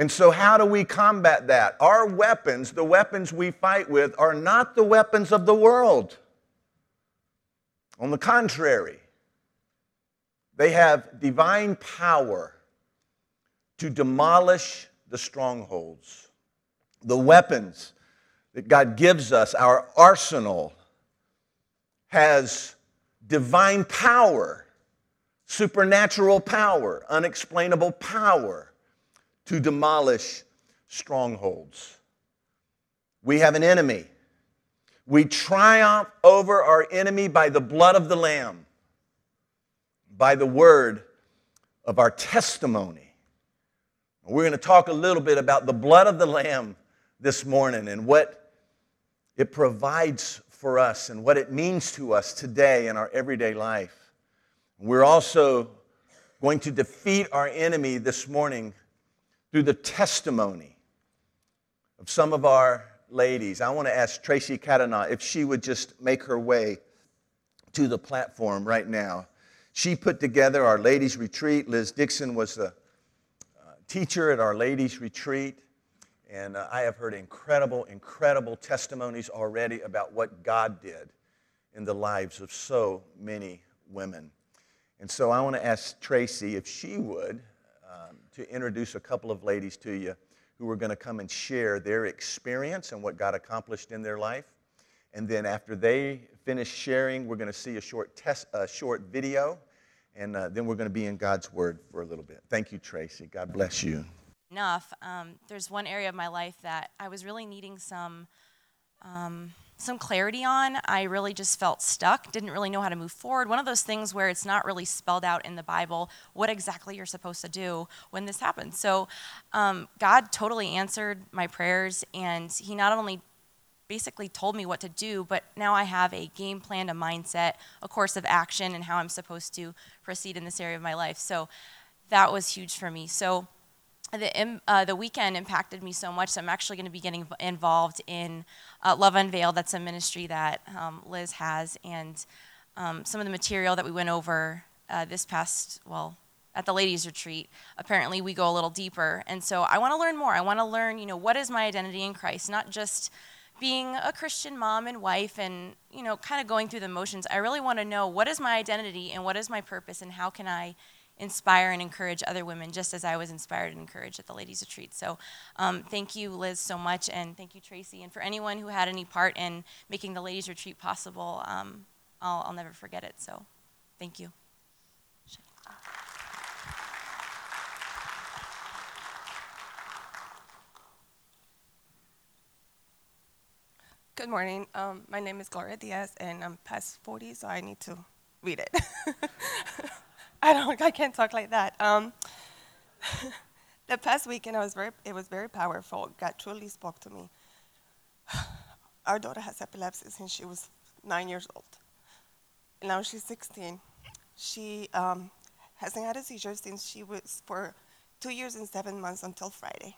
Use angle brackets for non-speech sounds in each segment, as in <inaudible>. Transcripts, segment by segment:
And so, how do we combat that? Our weapons, the weapons we fight with, are not the weapons of the world. On the contrary, they have divine power to demolish the strongholds. The weapons that God gives us, our arsenal, has divine power, supernatural power, unexplainable power to demolish strongholds. We have an enemy. We triumph over our enemy by the blood of the Lamb, by the word of our testimony. We're going to talk a little bit about the blood of the Lamb this morning and what it provides for us and what it means to us today in our everyday life. We're also going to defeat our enemy this morning through the testimony of some of our ladies. I want to ask Tracy Catana if she would just make her way to the platform right now. She put together our ladies' retreat. Liz Dixon was the uh, teacher at our ladies' retreat. And uh, I have heard incredible, incredible testimonies already about what God did in the lives of so many women. And so I want to ask Tracy if she would to introduce a couple of ladies to you who are going to come and share their experience and what God accomplished in their life. And then after they finish sharing, we're going to see a short, test, a short video, and uh, then we're going to be in God's Word for a little bit. Thank you, Tracy. God bless you enough, um, there's one area of my life that I was really needing some um, some clarity on. I really just felt stuck, didn't really know how to move forward. One of those things where it's not really spelled out in the Bible what exactly you're supposed to do when this happens. So um, God totally answered my prayers, and He not only basically told me what to do, but now I have a game plan, a mindset, a course of action, and how I'm supposed to proceed in this area of my life. So that was huge for me. So the, uh, the weekend impacted me so much, so I'm actually going to be getting involved in uh, Love Unveiled. That's a ministry that um, Liz has, and um, some of the material that we went over uh, this past, well, at the ladies' retreat, apparently we go a little deeper. And so I want to learn more. I want to learn, you know, what is my identity in Christ, not just being a Christian mom and wife and, you know, kind of going through the motions. I really want to know what is my identity and what is my purpose and how can I inspire and encourage other women just as I was inspired and encouraged at the ladies' retreat. So um, thank you, Liz, so much, and thank you, Tracy. And for anyone who had any part in making the ladies' retreat possible, um, I'll, I'll never forget it. So thank you. Good morning. Um, my name is Gloria Diaz, and I'm past 40, so I need to read it. <laughs> <laughs> I don't. I can't talk like that. Um, <laughs> the past weekend, I was very. It was very powerful. God truly spoke to me. <sighs> Our daughter has epilepsy since she was nine years old. Now she's 16. She um, hasn't had a seizure since she was for two years and seven months until Friday,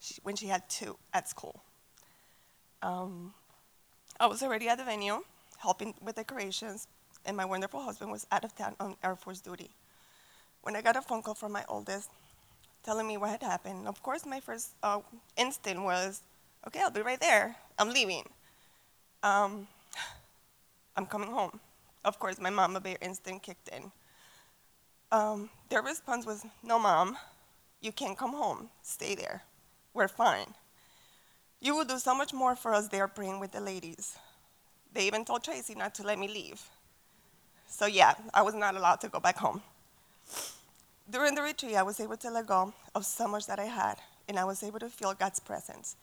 she, when she had two at school. Um, I was already at the venue helping with decorations, and my wonderful husband was out of town on Air Force duty. When I got a phone call from my oldest telling me what had happened, of course, my first uh, instinct was, okay, I'll be right there. I'm leaving. Um, I'm coming home. Of course, my mama bear instinct kicked in. Um, their response was, no, mom, you can't come home. Stay there. We're fine. You will do so much more for us there praying with the ladies. They even told Tracy not to let me leave. So, yeah, I was not allowed to go back home. During the retreat, I was able to let go of so much that I had, and I was able to feel God's presence.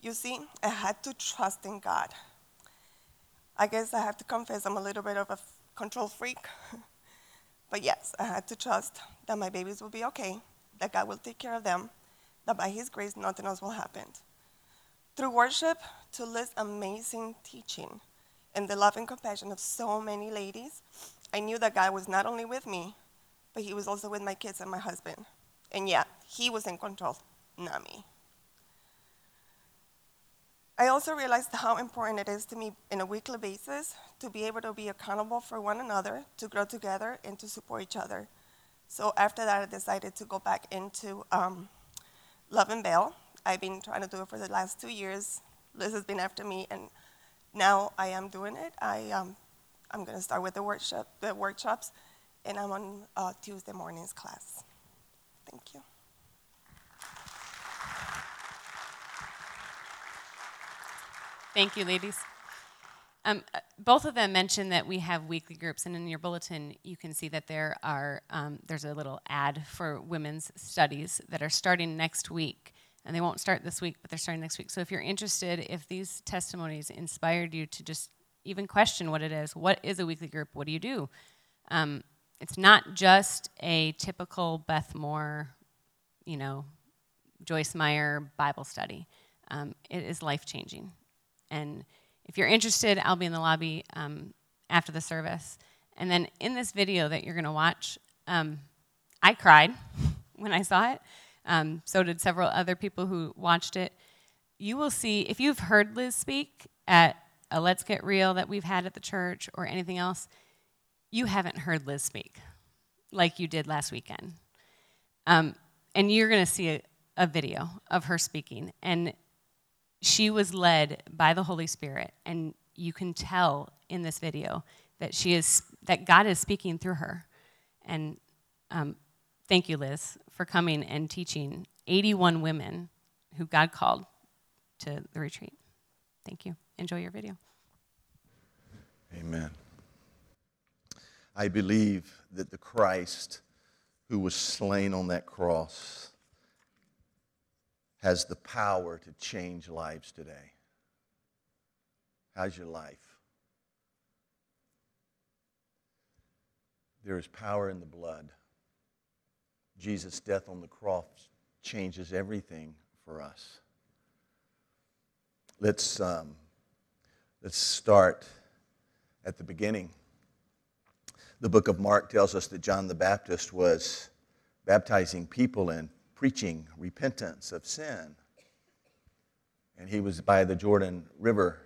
You see, I had to trust in God. I guess I have to confess I'm a little bit of a control freak. <laughs> but yes, I had to trust that my babies will be okay, that God will take care of them, that by His grace, nothing else will happen. Through worship, to this amazing teaching, and the love and compassion of so many ladies, I knew that God was not only with me, but He was also with my kids and my husband. And yeah, He was in control, not me. I also realized how important it is to me in a weekly basis to be able to be accountable for one another, to grow together, and to support each other. So after that, I decided to go back into um, Love Unveiled. I've been trying to do it for the last two years. Liz has been after me, and now I am doing it. I, um, I'm going to start with the, workshop, the workshops, and I'm on uh, Tuesday morning's class. Thank you. Thank you, ladies. Um, uh, both of them mentioned that we have weekly groups, and in your bulletin, you can see that there are um, there's a little ad for women's studies that are starting next week, and they won't start this week, but they're starting next week. So if you're interested, if these testimonies inspired you to just even question what it is, what is a weekly group? What do you do? Um, it's not just a typical Beth Moore, you know, Joyce Meyer Bible study. Um, it is life changing. And if you're interested, I'll be in the lobby um, after the service. And then in this video that you're going to watch, um, I cried <laughs> when I saw it. Um, so did several other people who watched it. You will see, if you've heard Liz speak at a Let's Get Real that we've had at the church or anything else, you haven't heard Liz speak like you did last weekend. Um, and you're going to see a, a video of her speaking. And she was led by the Holy Spirit, and you can tell in this video that she is that God is speaking through her. And um, thank you, Liz, for coming and teaching 81 women who God called to the retreat. Thank you. Enjoy your video. Amen. I believe that the Christ who was slain on that cross has the power to change lives today. How's your life? There is power in the blood. Jesus' death on the cross changes everything for us. Let's, um, let's start at the beginning. The book of Mark tells us that John the Baptist was baptizing people and preaching repentance of sin. And he was by the Jordan River.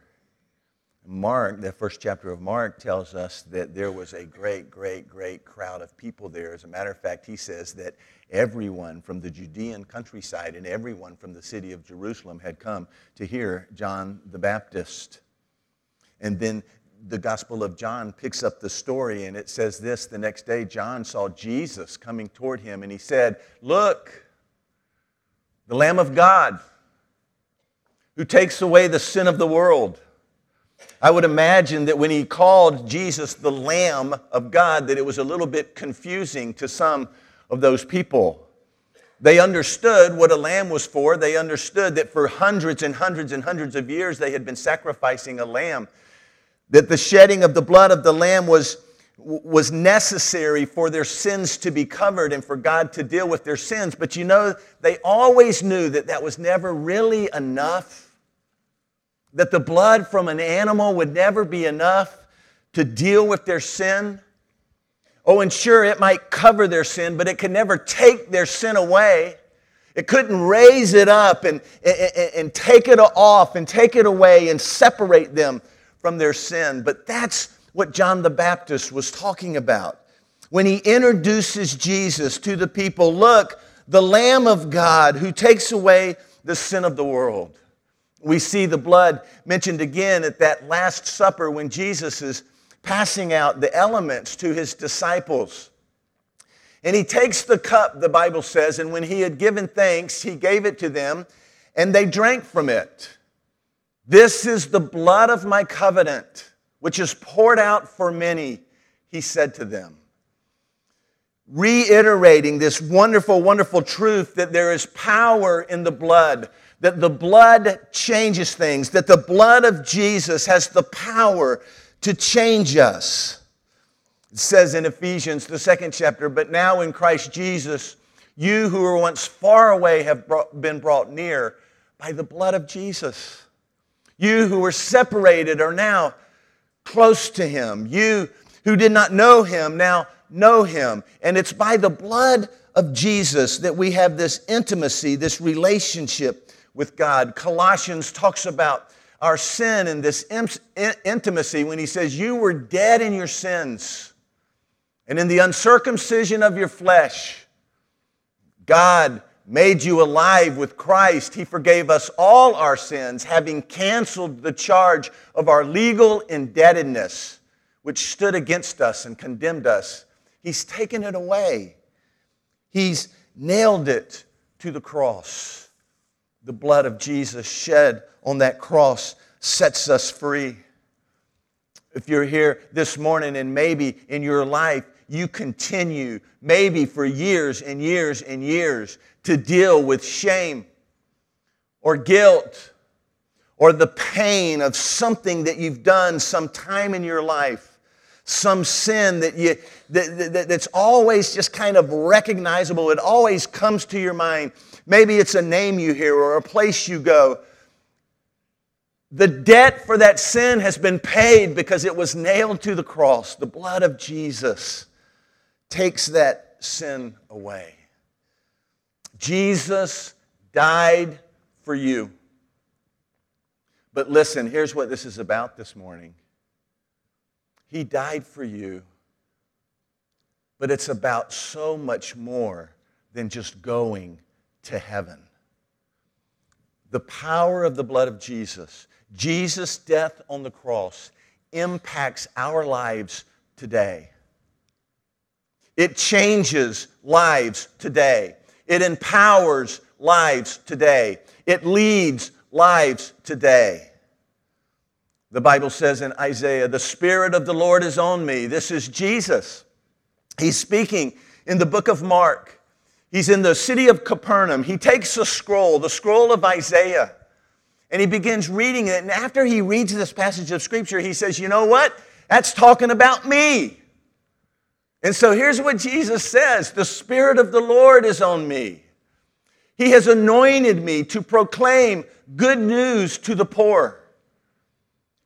Mark, the first chapter of Mark, tells us that there was a great, great, great crowd of people there. As a matter of fact, he says that everyone from the Judean countryside and everyone from the city of Jerusalem had come to hear John the Baptist. And then the Gospel of John picks up the story, and it says this the next day John saw Jesus coming toward him, and he said, Look, the Lamb of God who takes away the sin of the world. I would imagine that when he called Jesus the Lamb of God, that it was a little bit confusing to some of those people. They understood what a lamb was for. They understood that for hundreds and hundreds and hundreds of years they had been sacrificing a lamb. That the shedding of the blood of the lamb was was necessary for their sins to be covered and for God to deal with their sins. But you know, they always knew that that was never really enough, that the blood from an animal would never be enough to deal with their sin. Oh, and sure, it might cover their sin, but it could never take their sin away. It couldn't raise it up and, and, and take it off and take it away and separate them from their sin. But that's what John the Baptist was talking about. When he introduces Jesus to the people, look, the Lamb of God who takes away the sin of the world. We see the blood mentioned again at that Last Supper when Jesus is passing out the elements to his disciples. And he takes the cup, the Bible says, and when he had given thanks, he gave it to them, and they drank from it. This is the blood of my covenant which is poured out for many, he said to them. Reiterating this wonderful, wonderful truth that there is power in the blood, that the blood changes things, that the blood of Jesus has the power to change us. It says in Ephesians, the second chapter, but now in Christ Jesus, you who were once far away have brought, been brought near by the blood of Jesus. You who were separated are now close to him. You who did not know him now know him. And it's by the blood of Jesus that we have this intimacy, this relationship with God. Colossians talks about our sin and this intimacy when he says, You were dead in your sins and in the uncircumcision of your flesh. God made you alive with Christ. He forgave us all our sins, having canceled the charge of our legal indebtedness, which stood against us and condemned us. He's taken it away. He's nailed it to the cross. The blood of Jesus shed on that cross sets us free. If you're here this morning and maybe in your life you continue, maybe for years and years and years, to deal with shame or guilt or the pain of something that you've done some time in your life, some sin that you, that, that, that's always just kind of recognizable, it always comes to your mind. Maybe it's a name you hear or a place you go. The debt for that sin has been paid because it was nailed to the cross. The blood of Jesus takes that sin away. Jesus died for you. But listen, here's what this is about this morning. He died for you, but it's about so much more than just going to heaven. The power of the blood of Jesus, Jesus' death on the cross, impacts our lives today. It changes lives today. It empowers lives today. It leads lives today. The Bible says in Isaiah, The Spirit of the Lord is on me. This is Jesus. He's speaking in the book of Mark. He's in the city of Capernaum. He takes a scroll, the scroll of Isaiah, and he begins reading it. And after he reads this passage of Scripture, he says, You know what? That's talking about me. And so here's what Jesus says The Spirit of the Lord is on me. He has anointed me to proclaim good news to the poor.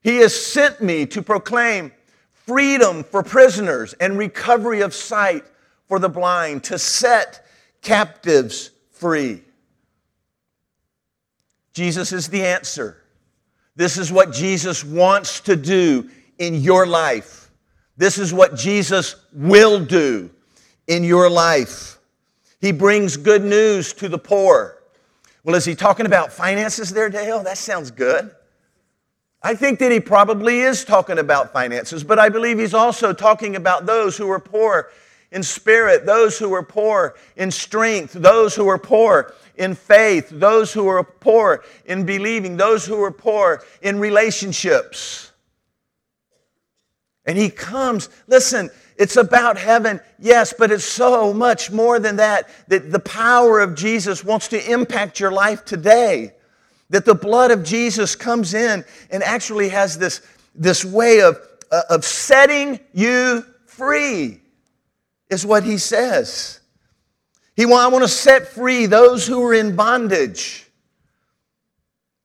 He has sent me to proclaim freedom for prisoners and recovery of sight for the blind, to set captives free. Jesus is the answer. This is what Jesus wants to do in your life. This is what Jesus will do in your life. He brings good news to the poor. Well, is he talking about finances there, Dale? That sounds good. I think that he probably is talking about finances, but I believe he's also talking about those who are poor in spirit, those who are poor in strength, those who are poor in faith, those who are poor in believing, those who are poor in relationships. And he comes, listen, it's about heaven, yes, but it's so much more than that. That the power of Jesus wants to impact your life today. That the blood of Jesus comes in and actually has this, this way of, uh, of setting you free, is what he says. He want, I want to set free those who are in bondage.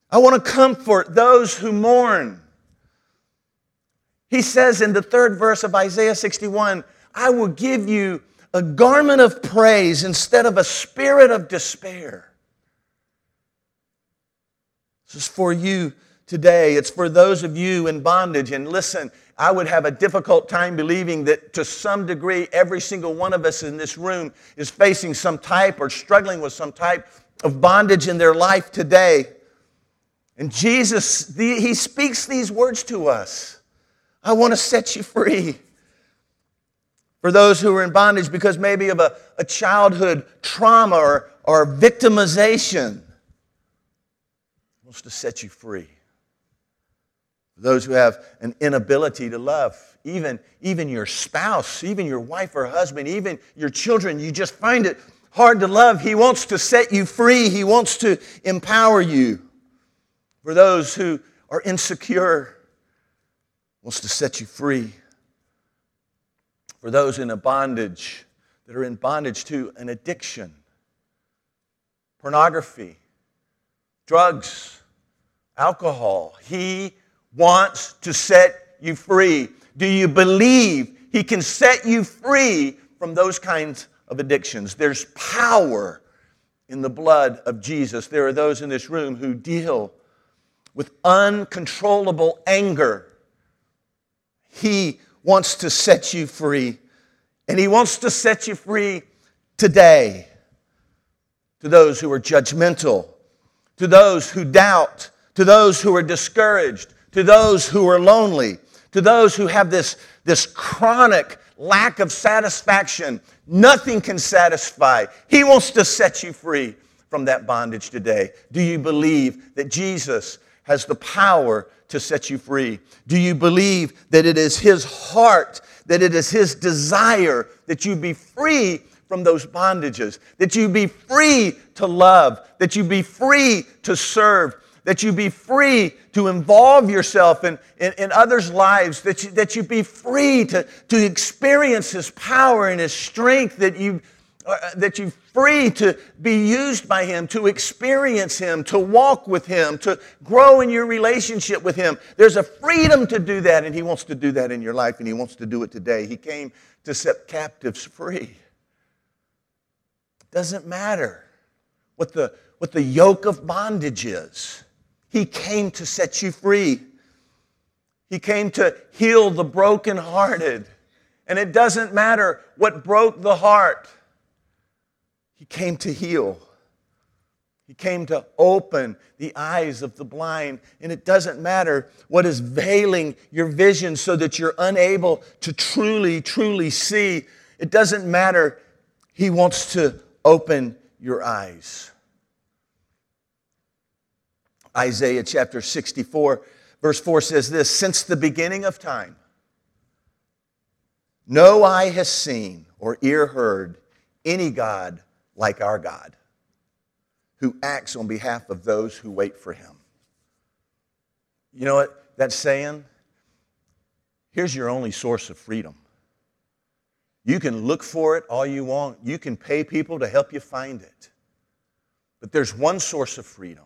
I want to comfort those who mourn. He says in the third verse of Isaiah 61 I will give you a garment of praise instead of a spirit of despair. This is for you today. It's for those of you in bondage. And listen, I would have a difficult time believing that to some degree, every single one of us in this room is facing some type or struggling with some type of bondage in their life today. And Jesus, He speaks these words to us. I want to set you free. For those who are in bondage because maybe of a, a childhood trauma or, or victimization, wants to set you free. Those who have an inability to love, even, even your spouse, even your wife or husband, even your children, you just find it hard to love. He wants to set you free, He wants to empower you. For those who are insecure, wants to set you free. For those in a bondage, that are in bondage to an addiction, pornography, drugs, alcohol, He wants to set you free. Do you believe He can set you free from those kinds of addictions? There's power in the blood of Jesus. There are those in this room who deal with uncontrollable anger he wants to set you free. And He wants to set you free today. to those who are judgmental, to those who doubt, to those who are discouraged, to those who are lonely, to those who have this, this chronic lack of satisfaction. Nothing can satisfy. He wants to set you free from that bondage today. Do you believe that Jesus has the power to set you free? Do you believe that it is His heart, that it is His desire that you be free from those bondages, that you be free to love, that you be free to serve, that you be free to involve yourself in, in, in, others' lives, that you, that you be free to, to experience His power and His strength, that you, uh, that you free to be used by Him, to experience Him, to walk with Him, to grow in your relationship with Him. There's a freedom to do that, and He wants to do that in your life, and He wants to do it today. He came to set captives free. Doesn't matter what the, what the yoke of bondage is. He came to set you free. He came to heal the brokenhearted. And it doesn't matter what broke the heart, He came to heal. He came to open the eyes of the blind. And it doesn't matter what is veiling your vision so that you're unable to truly, truly see. It doesn't matter. He wants to open your eyes. Isaiah chapter 64, verse 4 says this Since the beginning of time, no eye has seen or ear heard any God like our God, who acts on behalf of those who wait for him. You know what that's saying? Here's your only source of freedom. You can look for it all you want, you can pay people to help you find it. But there's one source of freedom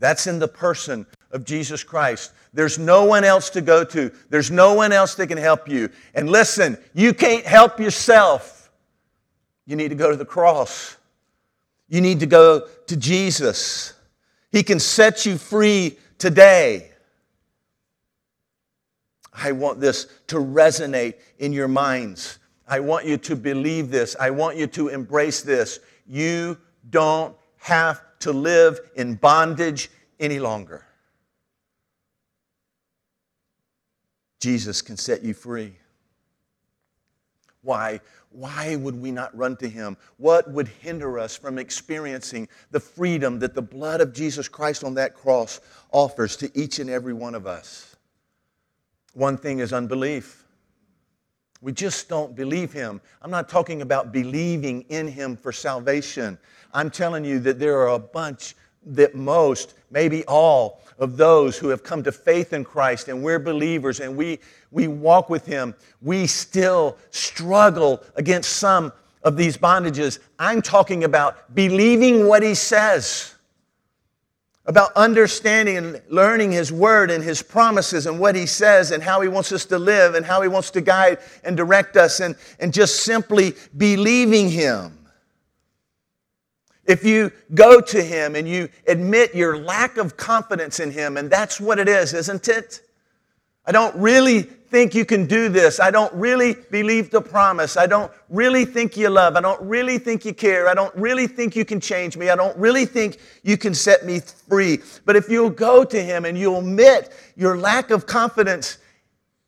that's in the person of Jesus Christ. There's no one else to go to. There's no one else that can help you. And listen, you can't help yourself. You need to go to the cross. You need to go to Jesus. He can set you free today. I want this to resonate in your minds. I want you to believe this. I want you to embrace this. You don't have to live in bondage any longer. Jesus can set you free. Why? Why would we not run to him? What would hinder us from experiencing the freedom that the blood of Jesus Christ on that cross offers to each and every one of us? One thing is unbelief. We just don't believe him. I'm not talking about believing in him for salvation. I'm telling you that there are a bunch that most, maybe all, of those who have come to faith in Christ and we're believers and we, we walk with Him, we still struggle against some of these bondages. I'm talking about believing what He says, about understanding and learning His Word and His promises and what He says and how He wants us to live and how He wants to guide and direct us and, and just simply believing Him. If you go to Him and you admit your lack of confidence in Him, and that's what it is, isn't it? I don't really think you can do this. I don't really believe the promise. I don't really think you love. I don't really think you care. I don't really think you can change me. I don't really think you can set me free. But if you'll go to Him and you'll admit your lack of confidence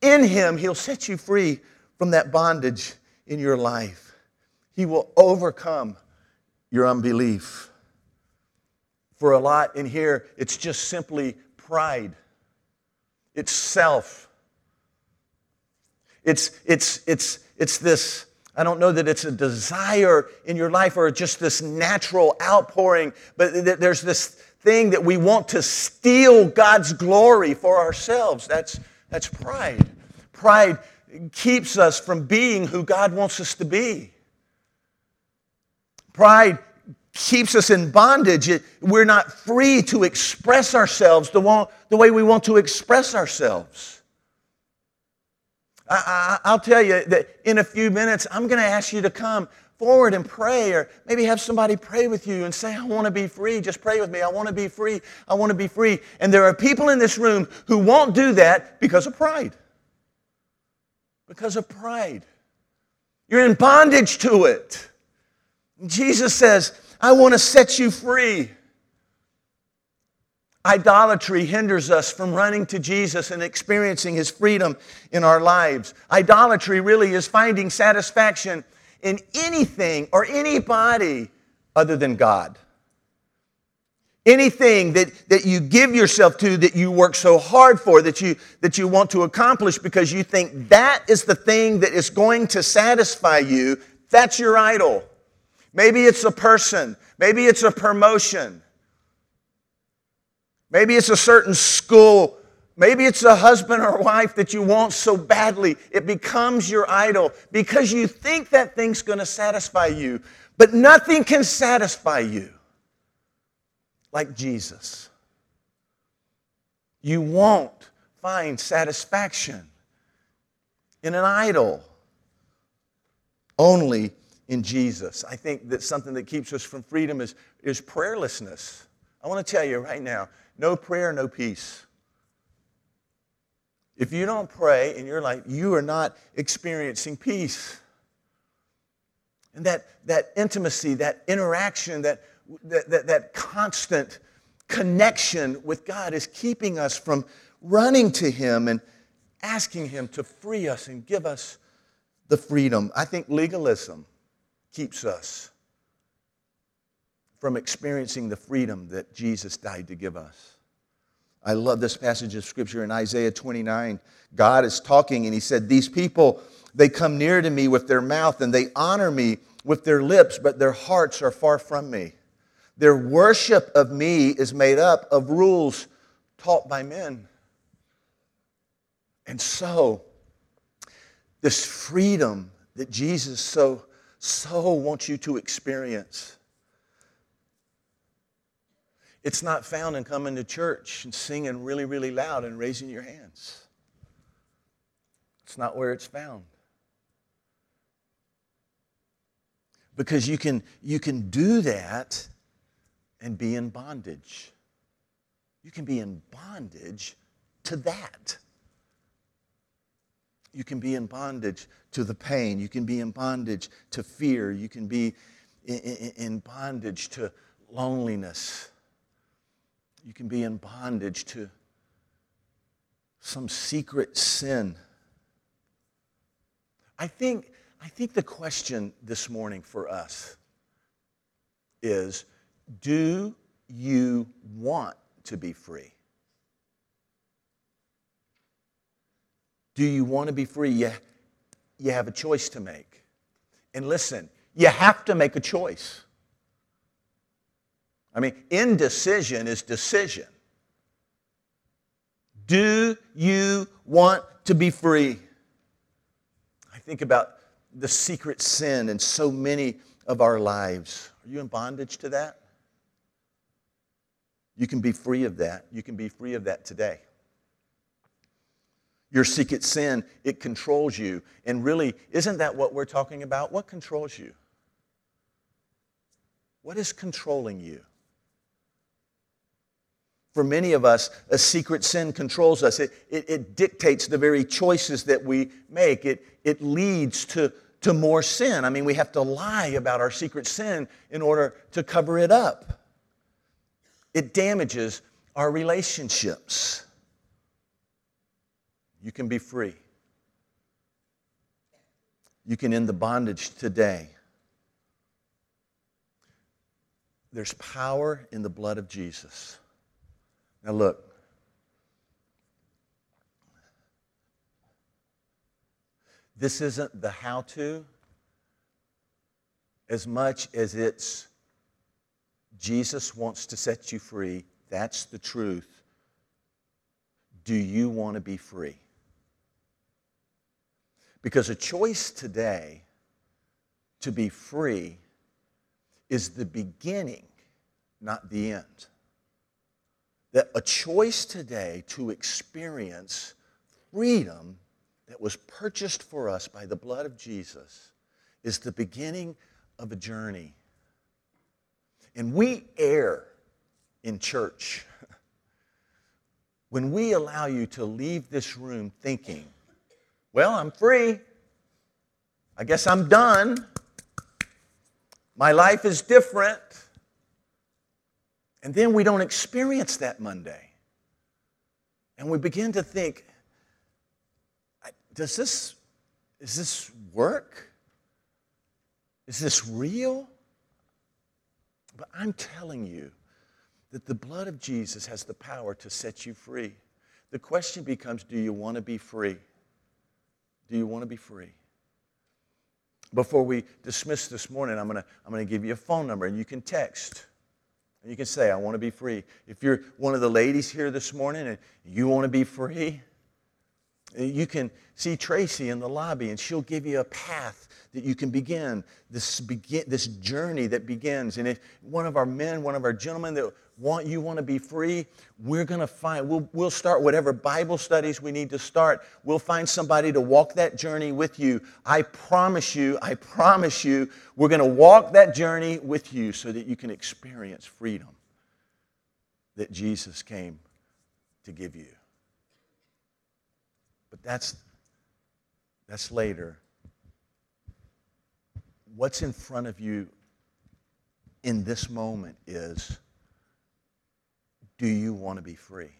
in Him, He'll set you free from that bondage in your life. He will overcome your unbelief. For a lot in here, it's just simply pride, it's self. It's, it's, it's, it's this, I don't know that it's a desire in your life or just this natural outpouring, but there's this thing that we want to steal God's glory for ourselves. That's, that's pride. Pride keeps us from being who God wants us to be. Pride keeps us in bondage. we're not free to express ourselves the, way we want to express ourselves. I, will tell you that in a few minutes, I'm going to ask you to come forward and pray, or maybe have somebody pray with you and say, I want to be free. Just pray with me. I want to be free. I want to be free. And there are people in this room who won't do that because of pride. Because of pride. You're in bondage to it. Jesus says, I want to set you free. Idolatry hinders us from running to Jesus and experiencing His freedom in our lives. Idolatry really is finding satisfaction in anything or anybody other than God. Anything that, that you give yourself to, that you work so hard for, that you, that you want to accomplish because you think that is the thing that is going to satisfy you, that's your idol. Maybe it's a person, maybe it's a promotion, maybe it's a certain school, maybe it's a husband or wife that you want so badly. It becomes your idol because you think that thing's going to satisfy you, but nothing can satisfy you like Jesus. You won't find satisfaction in an idol, only in Jesus. I think that something that keeps us from freedom is, is prayerlessness. I want to tell you right now no prayer, no peace. If you don't pray in your life, you are not experiencing peace. And that, that intimacy, that interaction, that that, that, that constant connection with God is keeping us from running to Him and asking Him to free us and give us the freedom. I think legalism keeps us from experiencing the freedom that Jesus died to give us. I love this passage of scripture in Isaiah 29. God is talking and he said, These people, they come near to me with their mouth and they honor me with their lips, but their hearts are far from me. Their worship of me is made up of rules taught by men. And so, this freedom that Jesus so, so wants you to experience, it's not found in coming to church and singing really, really loud and raising your hands. It's not where it's found. Because you can, you can do that and be in bondage. You can be in bondage to that. You can be in bondage to the pain. You can be in bondage to fear. You can be in, bondage to loneliness. You can be in bondage to some secret sin. I think, I think the question this morning for us is do you want to be free? Do you want to be free? You, you have a choice to make. And listen, you have to make a choice. I mean, indecision is decision. Do you want to be free? I think about the secret sin in so many of our lives. Are you in bondage to that? You can be free of that. You can be free of that today. Your secret sin, it controls you. And really, isn't that what we're talking about? What controls you? What is controlling you? For many of us, a secret sin controls us. It, it, it, dictates the very choices that we make. It, it leads to, to more sin. I mean, we have to lie about our secret sin in order to cover it up it damages our relationships. You can be free. You can end the bondage today. There's power in the blood of Jesus. Now, look. This isn't the how to as much as it's Jesus wants to set you free. That's the truth. Do you want to be free? Because a choice today to be free is the beginning, not the end. That a choice today to experience freedom that was purchased for us by the blood of Jesus is the beginning of a journey and we err in church when we allow you to leave this room thinking, well, I'm free. I guess I'm done. My life is different. And then we don't experience that Monday. And we begin to think, does this, is this work? Is this real? But I'm telling you that the blood of Jesus has the power to set you free. The question becomes do you want to be free? Do you want to be free? Before we dismiss this morning, I'm going to, I'm going to give you a phone number and you can text. You can say, I want to be free. If you're one of the ladies here this morning and you want to be free, you can see Tracy in the lobby and she'll give you a path that you can begin this, begin, this journey that begins. And if one of our men, one of our gentlemen that want you want to be free, we're going to find, we'll, we'll start whatever Bible studies we need to start. We'll find somebody to walk that journey with you. I promise you, I promise you, we're going to walk that journey with you so that you can experience freedom that Jesus came to give you. But that's, that's later what's in front of you in this moment is do you want to be free?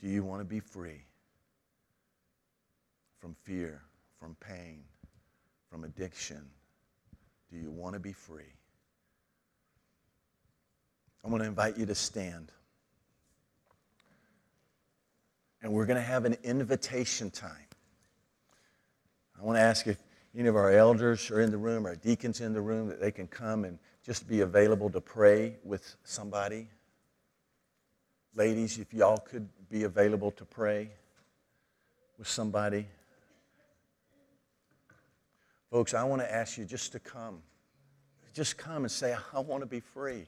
Do you want to be free from fear, from pain, from addiction? Do you want to be free? I'm going to invite you to stand. And we're going to have an invitation time. I want to ask if any of our elders are in the room, our deacons in the room, that they can come and just be available to pray with somebody. Ladies, if y'all could be available to pray with somebody. Folks, I want to ask you just to come. Just come and say, I want to be free.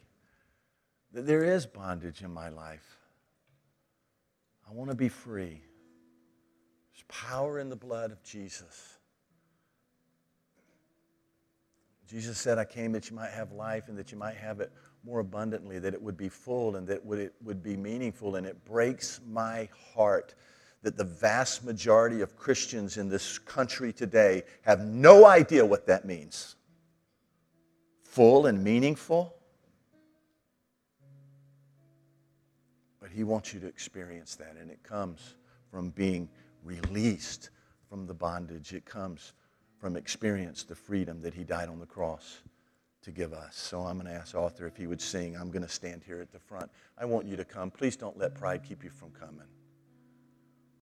There is bondage in my life. I want to be free. There's power in the blood of Jesus. Jesus said, I came that you might have life and that you might have it more abundantly, that it would be full and that it would be meaningful. And it breaks my heart that the vast majority of Christians in this country today have no idea what that means. Full and meaningful. But He wants you to experience that, and it comes from being released from the bondage. It comes from experience the freedom that he died on the cross to give us. So I'm going to ask Arthur if he would sing. I'm going to stand here at the front. I want you to come. Please don't let pride keep you from coming.